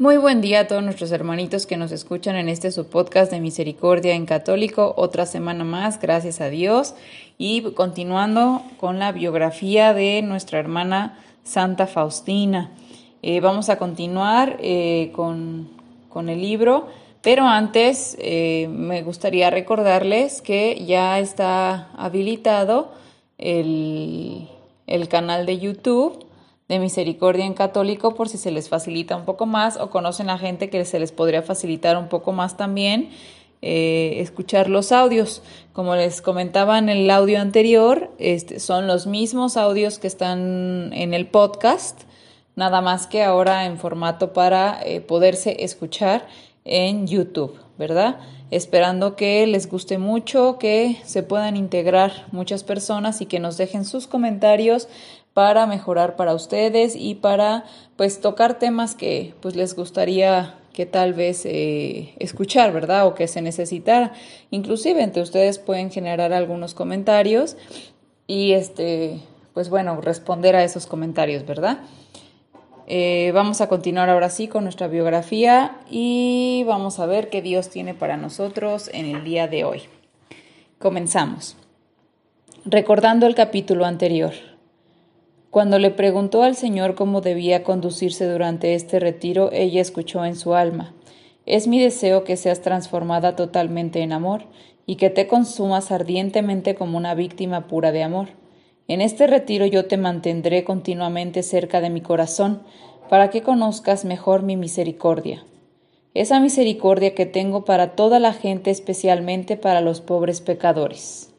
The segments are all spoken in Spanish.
Muy buen día a todos nuestros hermanitos que nos escuchan en este su podcast de Misericordia en Católico. Otra semana más, gracias a Dios. Y continuando con la biografía de nuestra hermana Santa Faustina. Eh, vamos a continuar eh, con, el libro, pero antes eh, me gustaría recordarles que ya está habilitado el, el canal de YouTube de Misericordia en Católico por si se les facilita un poco más o conocen a gente que se les podría facilitar un poco más también eh, escuchar los audios. Como les comentaba en el audio anterior, este, son los mismos audios que están en el podcast, nada más que ahora en formato para eh, poderse escuchar en YouTube, ¿verdad? Esperando que les guste mucho, que se puedan integrar muchas personas y que nos dejen sus comentarios para mejorar para ustedes y para pues tocar temas que pues les gustaría que tal vez eh, escuchar, ¿verdad? O que se necesitara. Inclusive entre ustedes pueden generar algunos comentarios y este, pues bueno, responder a esos comentarios, ¿verdad? Eh, vamos a continuar ahora sí con nuestra biografía y vamos a ver qué Dios tiene para nosotros en el día de hoy. Comenzamos. Recordando el capítulo anterior. Cuando le preguntó al Señor cómo debía conducirse durante este retiro, ella escuchó en su alma, Es mi deseo que seas transformada totalmente en amor y que te consumas ardientemente como una víctima pura de amor. En este retiro yo te mantendré continuamente cerca de mi corazón, para que conozcas mejor mi misericordia. Esa misericordia que tengo para toda la gente, especialmente para los pobres pecadores.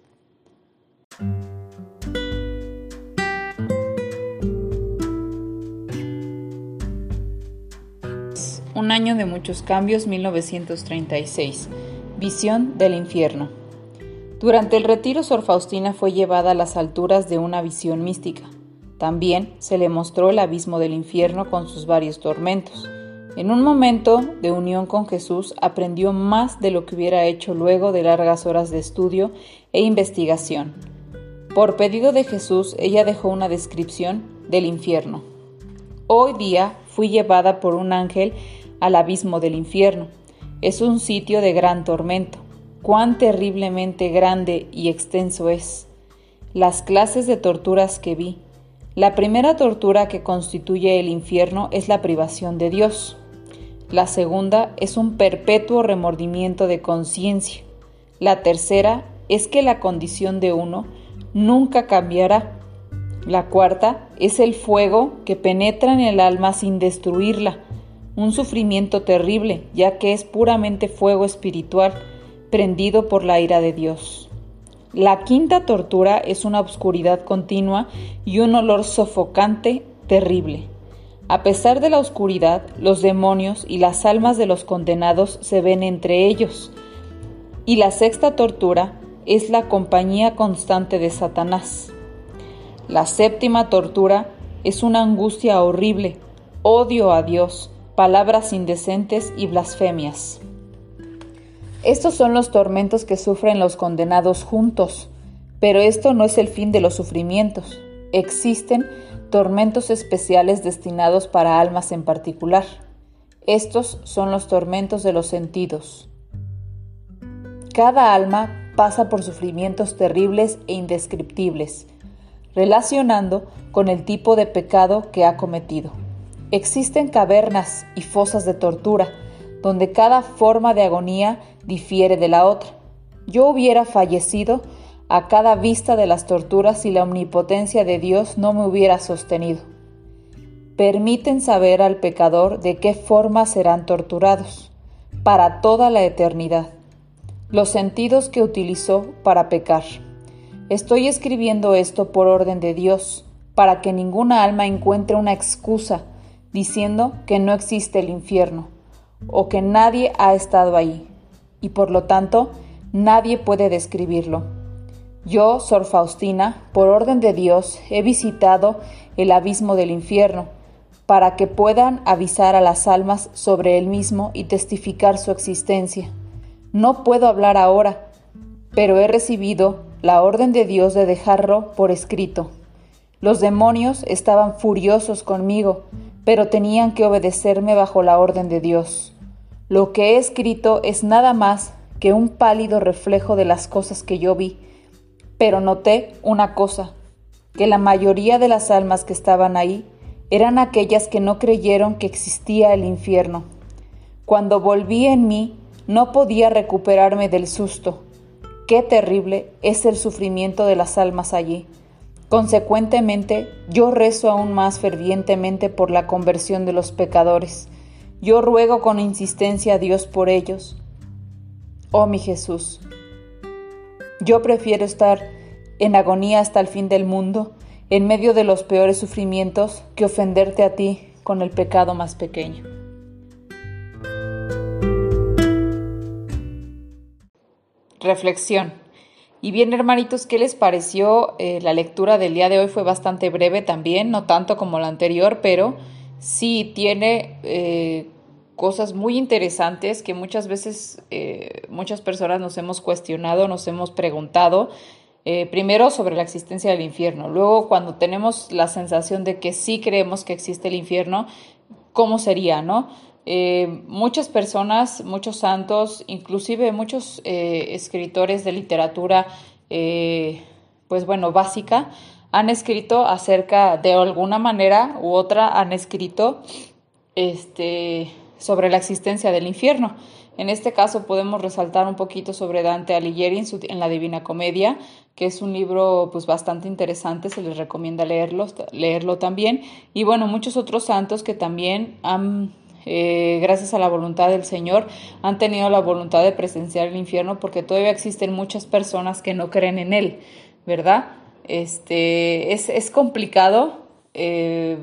Un año de muchos cambios, 1936. Visión del infierno. Durante el retiro, Sor Faustina fue llevada a las alturas de una visión mística. También se le mostró el abismo del infierno con sus varios tormentos. En un momento de unión con Jesús aprendió más de lo que hubiera hecho luego de largas horas de estudio e investigación. Por pedido de Jesús, ella dejó una descripción del infierno. Hoy día fui llevada por un ángel al abismo del infierno. Es un sitio de gran tormento. Cuán terriblemente grande y extenso es. Las clases de torturas que vi. La primera tortura que constituye el infierno es la privación de Dios. La segunda es un perpetuo remordimiento de conciencia. La tercera es que la condición de uno nunca cambiará. La cuarta es el fuego que penetra en el alma sin destruirla un sufrimiento terrible, ya que es puramente fuego espiritual, prendido por la ira de Dios. La quinta tortura es una oscuridad continua y un olor sofocante terrible. A pesar de la oscuridad, los demonios y las almas de los condenados se ven entre ellos. Y la sexta tortura es la compañía constante de Satanás. La séptima tortura es una angustia horrible, odio a Dios, palabras indecentes y blasfemias. Estos son los tormentos que sufren los condenados juntos, pero esto no es el fin de los sufrimientos. Existen tormentos especiales destinados para almas en particular. Estos son los tormentos de los sentidos. Cada alma pasa por sufrimientos terribles e indescriptibles, relacionando con el tipo de pecado que ha cometido. Existen cavernas y fosas de tortura, donde cada forma de agonía difiere de la otra. Yo hubiera fallecido a cada vista de las torturas si la omnipotencia de Dios no me hubiera sostenido. Permiten saber al pecador de qué forma serán torturados, para toda la eternidad, los sentidos que utilizó para pecar. Estoy escribiendo esto por orden de Dios, para que ninguna alma encuentre una excusa diciendo que no existe el infierno o que nadie ha estado ahí y por lo tanto nadie puede describirlo. Yo, Sor Faustina, por orden de Dios, he visitado el abismo del infierno para que puedan avisar a las almas sobre él mismo y testificar su existencia. No puedo hablar ahora, pero he recibido la orden de Dios de dejarlo por escrito. Los demonios estaban furiosos conmigo, pero tenían que obedecerme bajo la orden de Dios. Lo que he escrito es nada más que un pálido reflejo de las cosas que yo vi, pero noté una cosa, que la mayoría de las almas que estaban ahí eran aquellas que no creyeron que existía el infierno. Cuando volví en mí, no podía recuperarme del susto. Qué terrible es el sufrimiento de las almas allí. Consecuentemente, yo rezo aún más fervientemente por la conversión de los pecadores yo ruego con insistencia a Dios por ellos. Oh mi Jesús, yo prefiero estar en agonía hasta el fin del mundo, en medio de los peores sufrimientos, que ofenderte a ti con el pecado más pequeño. Reflexión. Y bien, hermanitos, ¿qué les pareció? Eh, la lectura del día de hoy fue bastante breve también, no tanto como la anterior, pero sí tiene eh, cosas muy interesantes que muchas veces eh, muchas personas nos hemos cuestionado, nos hemos preguntado. Primero sobre la existencia del infierno, luego cuando tenemos la sensación de que sí creemos que existe el infierno, ¿cómo sería, no? Muchas personas, muchos santos, inclusive muchos escritores de literatura, pues bueno, básica, han escrito acerca, de alguna manera u otra, han escrito este, sobre la existencia del infierno. En este caso podemos resaltar un poquito sobre Dante Alighieri en, la Divina Comedia, que es un libro pues bastante interesante, se les recomienda leerlo, leerlo también. Y bueno, muchos otros santos que también han, eh, gracias a la voluntad del Señor, han tenido la voluntad de presenciar el infierno porque todavía existen muchas personas que no creen en él, ¿verdad? Este, es, es complicado, eh,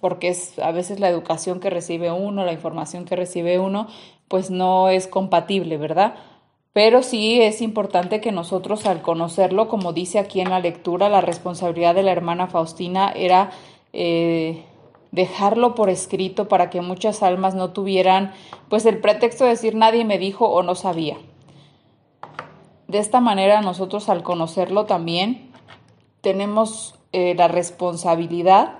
porque es a veces la educación que recibe uno, la información que recibe uno, pues no es compatible, ¿verdad? Pero sí es importante que nosotros al conocerlo, como dice aquí en la lectura, la responsabilidad de la hermana Faustina era eh, dejarlo por escrito para que muchas almas no tuvieran pues el pretexto de decir nadie me dijo o no sabía. De esta manera nosotros al conocerlo también tenemos eh, la responsabilidad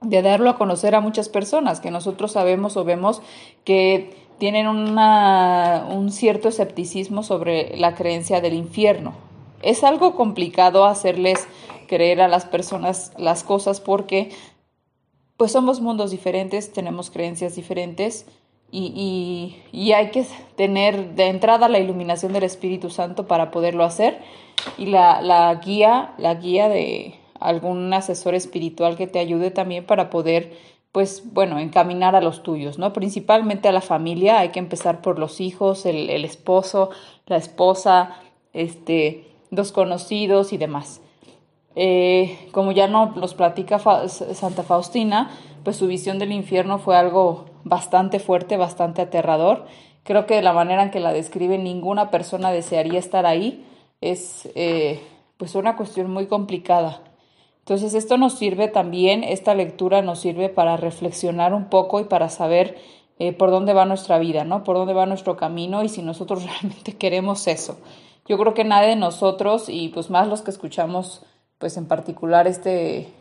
de darlo a conocer a muchas personas que nosotros sabemos o vemos que tienen un cierto escepticismo sobre la creencia del infierno. Es algo complicado hacerles creer a las personas las cosas porque pues somos mundos diferentes, tenemos creencias diferentes y, y, hay que tener de entrada la iluminación del Espíritu Santo para poderlo hacer y la, la guía, la guía de algún asesor espiritual que te ayude también para poder pues bueno, encaminar a los tuyos, ¿no? Principalmente a la familia, hay que empezar por los hijos, el, el esposo, la esposa, este, los conocidos y demás. Eh, como ya no, nos platica Santa Faustina, pues su visión del infierno fue algo bastante fuerte, bastante aterrador. Creo que de la manera en que la describe ninguna persona desearía estar ahí. Es eh, pues una cuestión muy complicada. Entonces esto nos sirve también, esta lectura nos sirve para reflexionar un poco y para saber eh, por dónde va nuestra vida, ¿no? Por dónde va nuestro camino y si nosotros realmente queremos eso. Yo creo que nadie de nosotros y pues más los que escuchamos pues en particular este,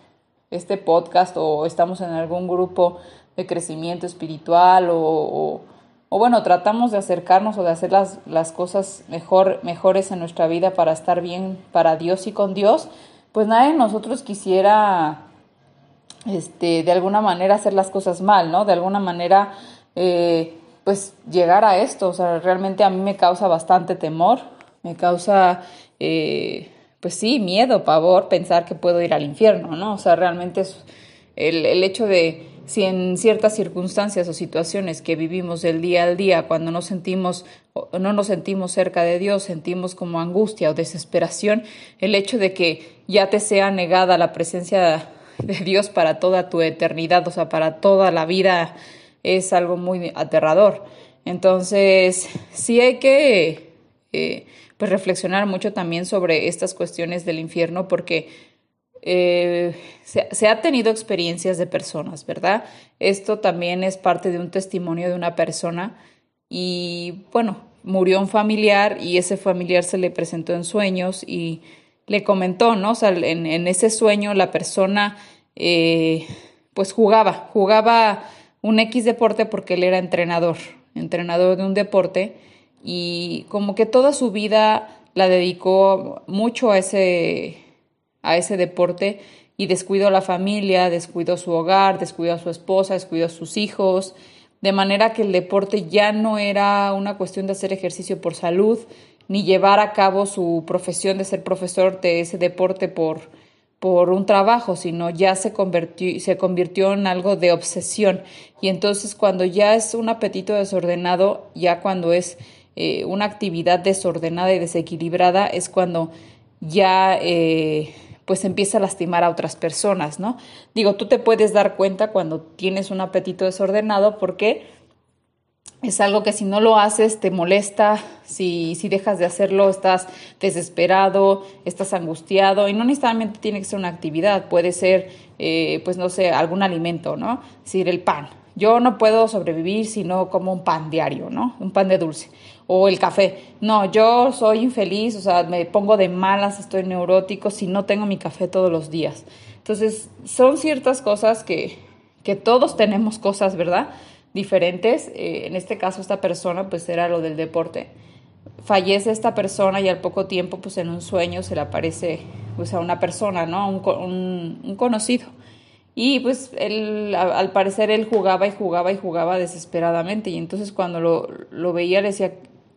este podcast o estamos en algún grupo de crecimiento espiritual o, o, bueno, tratamos de acercarnos o de hacer las, las cosas mejor, mejores en nuestra vida para estar bien para Dios y con Dios, pues nadie de nosotros quisiera este, de alguna manera hacer las cosas mal, ¿no? De alguna manera, eh, pues llegar a esto, o sea, realmente a mí me causa bastante temor, me causa... Eh, pues sí, miedo, pavor, pensar que puedo ir al infierno, ¿no? O sea, realmente es el, el hecho de si en ciertas circunstancias o situaciones que vivimos del día al día, cuando nos sentimos no nos sentimos cerca de Dios, sentimos como angustia o desesperación, el hecho de que ya te sea negada la presencia de Dios para toda tu eternidad, o sea, para toda la vida, es algo muy aterrador. Entonces, sí hay que eh, pues reflexionar mucho también sobre estas cuestiones del infierno porque eh, se, ha tenido experiencias de personas, ¿verdad? Esto también es parte de un testimonio de una persona y bueno, murió un familiar y ese familiar se le presentó en sueños y le comentó, ¿no? O sea, en, en ese sueño la persona eh, pues jugaba, jugaba un X deporte porque él era entrenador, entrenador de un deporte y como que toda su vida la dedicó mucho a ese, a ese deporte y descuidó a la familia, descuidó su hogar, descuidó a su esposa, descuidó a sus hijos, de manera que el deporte ya no era una cuestión de hacer ejercicio por salud, ni llevar a cabo su profesión de ser profesor de ese deporte por, por un trabajo, sino ya se se convirtió en algo de obsesión. Y entonces cuando ya es un apetito desordenado, ya cuando es eh, una actividad desordenada y desequilibrada, es cuando ya eh, pues empieza a lastimar a otras personas, ¿no? Digo, tú te puedes dar cuenta cuando tienes un apetito desordenado porque es algo que si no lo haces te molesta, si, si dejas de hacerlo estás desesperado, estás angustiado y no necesariamente tiene que ser una actividad, puede ser, eh, pues no sé, algún alimento, ¿no? Es decir, el pan. Yo no puedo sobrevivir si no como un pan diario, ¿no? Un pan de dulce o el café. No, yo soy infeliz, o sea, me pongo de malas, estoy neurótico si no tengo mi café todos los días. Entonces, son ciertas cosas que, que todos tenemos cosas, ¿verdad? Diferentes. Eh, en este caso, esta persona, pues era lo del deporte. Fallece esta persona y al poco tiempo, pues en un sueño se le aparece pues, a una persona, ¿no? Un, un, conocido. Y pues él, al parecer, él jugaba y jugaba y jugaba desesperadamente. Y entonces cuando lo, lo veía, le decía,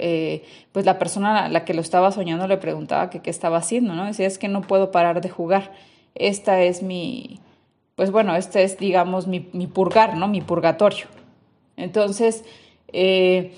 eh, pues la persona a la que lo estaba soñando le preguntaba que qué estaba haciendo, ¿no? Decía, es que no puedo parar de jugar. Esta es mi, pues bueno, este es, digamos, mi, mi purgar, ¿no? Mi purgatorio. Entonces, eh,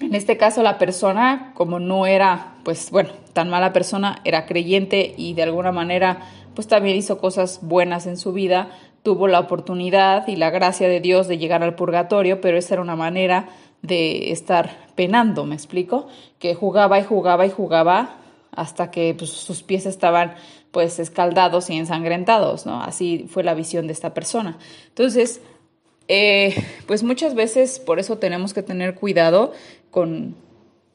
en este caso la persona, como no era, pues bueno, tan mala persona, era creyente y de alguna manera, pues también hizo cosas buenas en su vida, tuvo la oportunidad y la gracia de Dios de llegar al purgatorio, pero esa era una manera de estar penando, ¿me explico? Que jugaba y jugaba y jugaba hasta que pues, sus pies estaban pues escaldados y ensangrentados, ¿no? Así fue la visión de esta persona. Entonces, eh, pues muchas veces por eso tenemos que tener cuidado con,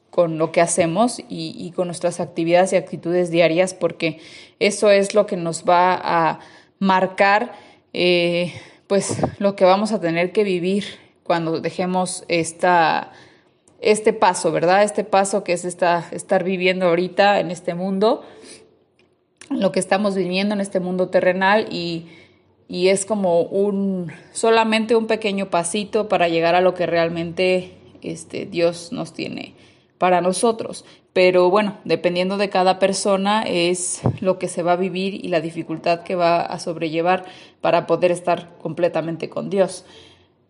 con lo que hacemos y, con nuestras actividades y actitudes diarias, porque eso es lo que nos va a marcar eh, pues lo que vamos a tener que vivir cuando dejemos esta, este paso, ¿verdad? Este paso que es esta, estar viviendo ahorita en este mundo, lo que estamos viviendo en este mundo terrenal y, y es como un solamente un pequeño pasito para llegar a lo que realmente este, Dios nos tiene para nosotros. Pero bueno, dependiendo de cada persona es lo que se va a vivir y la dificultad que va a sobrellevar para poder estar completamente con Dios.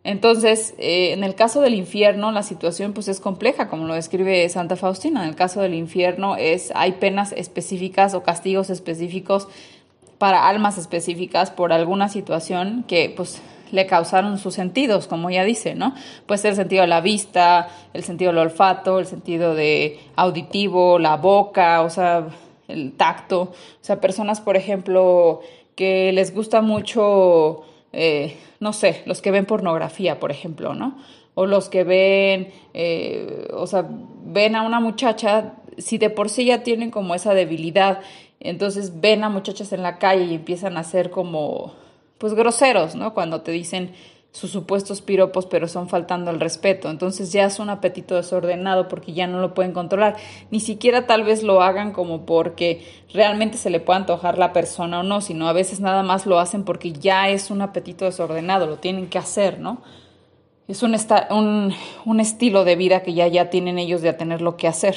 Entonces, eh, en el caso del infierno, la situación pues es compleja, como lo describe Santa Faustina. En el caso del infierno es, hay penas específicas o castigos específicos para almas específicas por alguna situación que pues le causaron sus sentidos, como ya dice, ¿no? Puede ser el sentido de la vista, el sentido del olfato, el sentido de auditivo, la boca, o sea, el tacto. O sea, personas, por ejemplo, que les gusta mucho eh, no sé, los que ven pornografía, por ejemplo, ¿no? O los que ven, eh, o sea, ven a una muchacha, si de por sí ya tienen como esa debilidad, entonces ven a muchachas en la calle y empiezan a ser como, pues groseros, ¿no? Cuando te dicen, sus supuestos piropos, pero son faltando el respeto. Entonces ya es un apetito desordenado porque ya no lo pueden controlar. Ni siquiera tal vez lo hagan como porque realmente se le pueda antojar la persona o no, sino a veces nada más lo hacen porque ya es un apetito desordenado, lo tienen que hacer, ¿no? Es un, un, un estilo de vida que ya, ya tienen ellos de tener lo que hacer.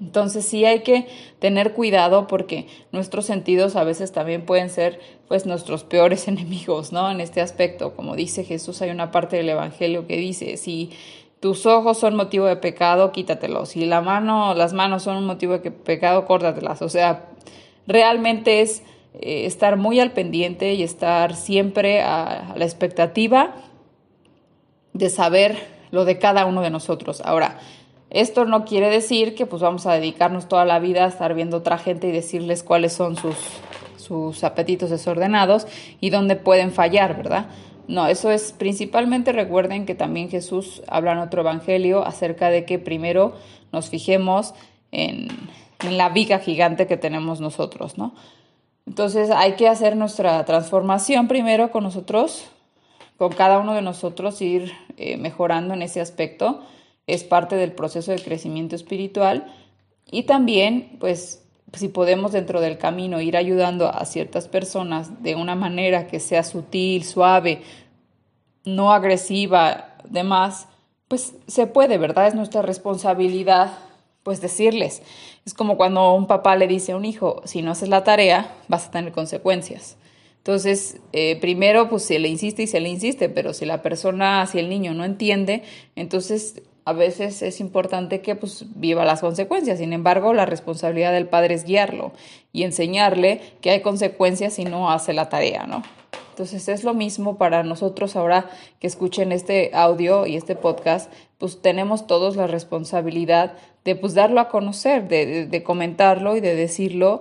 Entonces sí hay que tener cuidado porque nuestros sentidos a veces también pueden ser pues nuestros peores enemigos, ¿no? En este aspecto, como dice Jesús, hay una parte del evangelio que dice, si tus ojos son motivo de pecado, quítatelos. Si la mano, las manos son un motivo de pecado, córtatelas. O sea, realmente es eh, estar muy al pendiente y estar siempre a, la expectativa de saber lo de cada uno de nosotros. Ahora, esto no quiere decir que pues vamos a dedicarnos toda la vida a estar viendo otra gente y decirles cuáles son sus, sus apetitos desordenados y dónde pueden fallar, ¿verdad? No, eso es principalmente recuerden que también Jesús habla en otro evangelio acerca de que primero nos fijemos en, en la viga gigante que tenemos nosotros, ¿no? Entonces hay que hacer nuestra transformación primero con nosotros, con cada uno de nosotros, ir eh, mejorando en ese aspecto. Es parte del proceso de crecimiento espiritual. Y también, pues, si podemos dentro del camino ir ayudando a ciertas personas de una manera que sea sutil, suave, no agresiva, demás, pues se puede, ¿verdad? Es nuestra responsabilidad pues decirles. Es como cuando un papá le dice a un hijo, si no haces la tarea, vas a tener consecuencias. Entonces, eh, primero, pues se le insiste y se le insiste, pero si la persona, si el niño no entiende, entonces a veces es importante que pues viva las consecuencias. Sin embargo, la responsabilidad del padre es guiarlo y enseñarle que hay consecuencias si no hace la tarea, ¿no? Entonces es lo mismo para nosotros ahora que escuchen este audio y este podcast, pues tenemos todos la responsabilidad de pues darlo a conocer, de, comentarlo y de decirlo.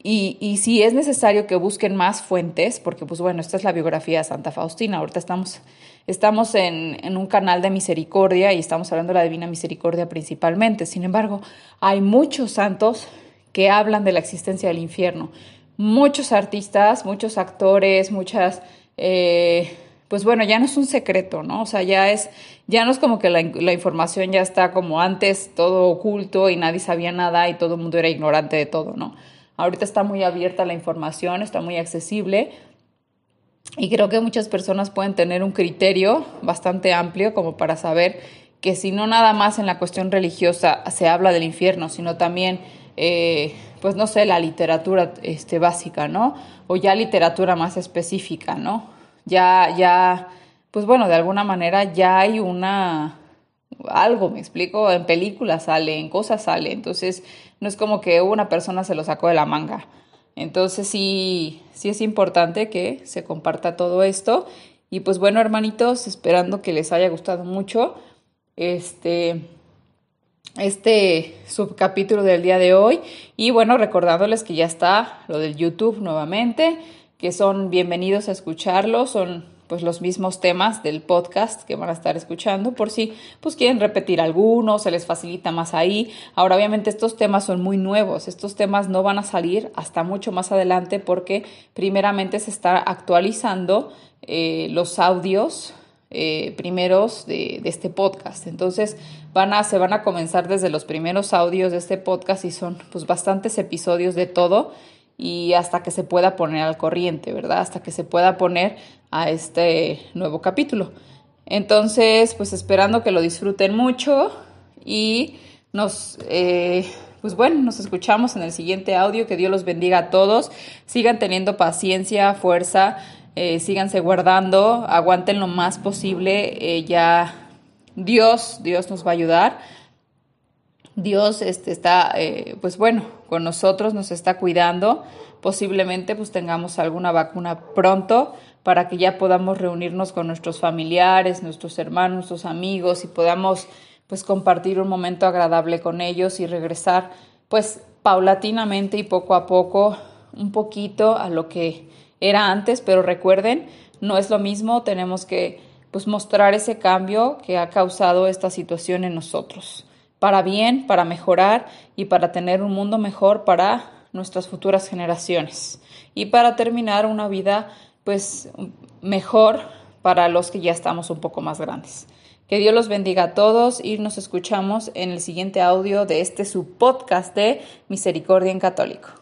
Y, y, si es necesario que busquen más fuentes, porque pues bueno, esta es la biografía de Santa Faustina, ahorita estamos, estamos en, un canal de misericordia y estamos hablando de la Divina Misericordia principalmente. Sin embargo, hay muchos santos que hablan de la existencia del infierno muchos artistas, muchos actores, muchas, eh, pues bueno, ya no es un secreto, ¿no? O sea, ya es, ya no es como que la, la, información ya está como antes, todo oculto y nadie sabía nada y todo el mundo era ignorante de todo, ¿no? Ahorita está muy abierta la información, está muy accesible y creo que muchas personas pueden tener un criterio bastante amplio como para saber que si no nada más en la cuestión religiosa se habla del infierno, sino también eh, pues no sé, la literatura este, básica, ¿no? O ya literatura más específica, ¿no? Ya, ya, pues bueno, de alguna manera ya hay una, algo, me explico, en películas sale, en cosas sale, entonces no es como que una persona se lo sacó de la manga. Entonces sí, sí es importante que se comparta todo esto. Y pues bueno, hermanitos, esperando que les haya gustado mucho. Este, este subcapítulo del día de hoy y bueno, recordándoles que ya está lo del YouTube nuevamente, que son bienvenidos a escucharlo, son pues los mismos temas del podcast que van a estar escuchando por si pues quieren repetir algunos, se les facilita más ahí. Ahora obviamente estos temas son muy nuevos, estos temas no van a salir hasta mucho más adelante porque primeramente se está actualizando eh, los audios eh, primeros de, este podcast. Entonces van a, se van a comenzar desde los primeros audios de este podcast y son pues bastantes episodios de todo y hasta que se pueda poner al corriente, ¿verdad? Hasta que se pueda poner a este nuevo capítulo. Entonces, pues esperando que lo disfruten mucho y nos, eh, pues bueno, nos escuchamos en el siguiente audio. Que Dios los bendiga a todos. Sigan teniendo paciencia, fuerza eh, síganse guardando, aguanten lo más posible, eh, ya Dios, Dios nos va a ayudar. Dios este, está, eh, pues bueno, con nosotros, nos está cuidando. Posiblemente pues tengamos alguna vacuna pronto para que ya podamos reunirnos con nuestros familiares, nuestros hermanos, nuestros amigos y podamos pues compartir un momento agradable con ellos y regresar pues paulatinamente y poco a poco un poquito a lo que era antes, pero recuerden, no es lo mismo, tenemos que pues mostrar ese cambio que ha causado esta situación en nosotros, para bien, para mejorar y para tener un mundo mejor para nuestras futuras generaciones y para terminar una vida pues mejor para los que ya estamos un poco más grandes. Que Dios los bendiga a todos y nos escuchamos en el siguiente audio de este su podcast de Misericordia en Católico.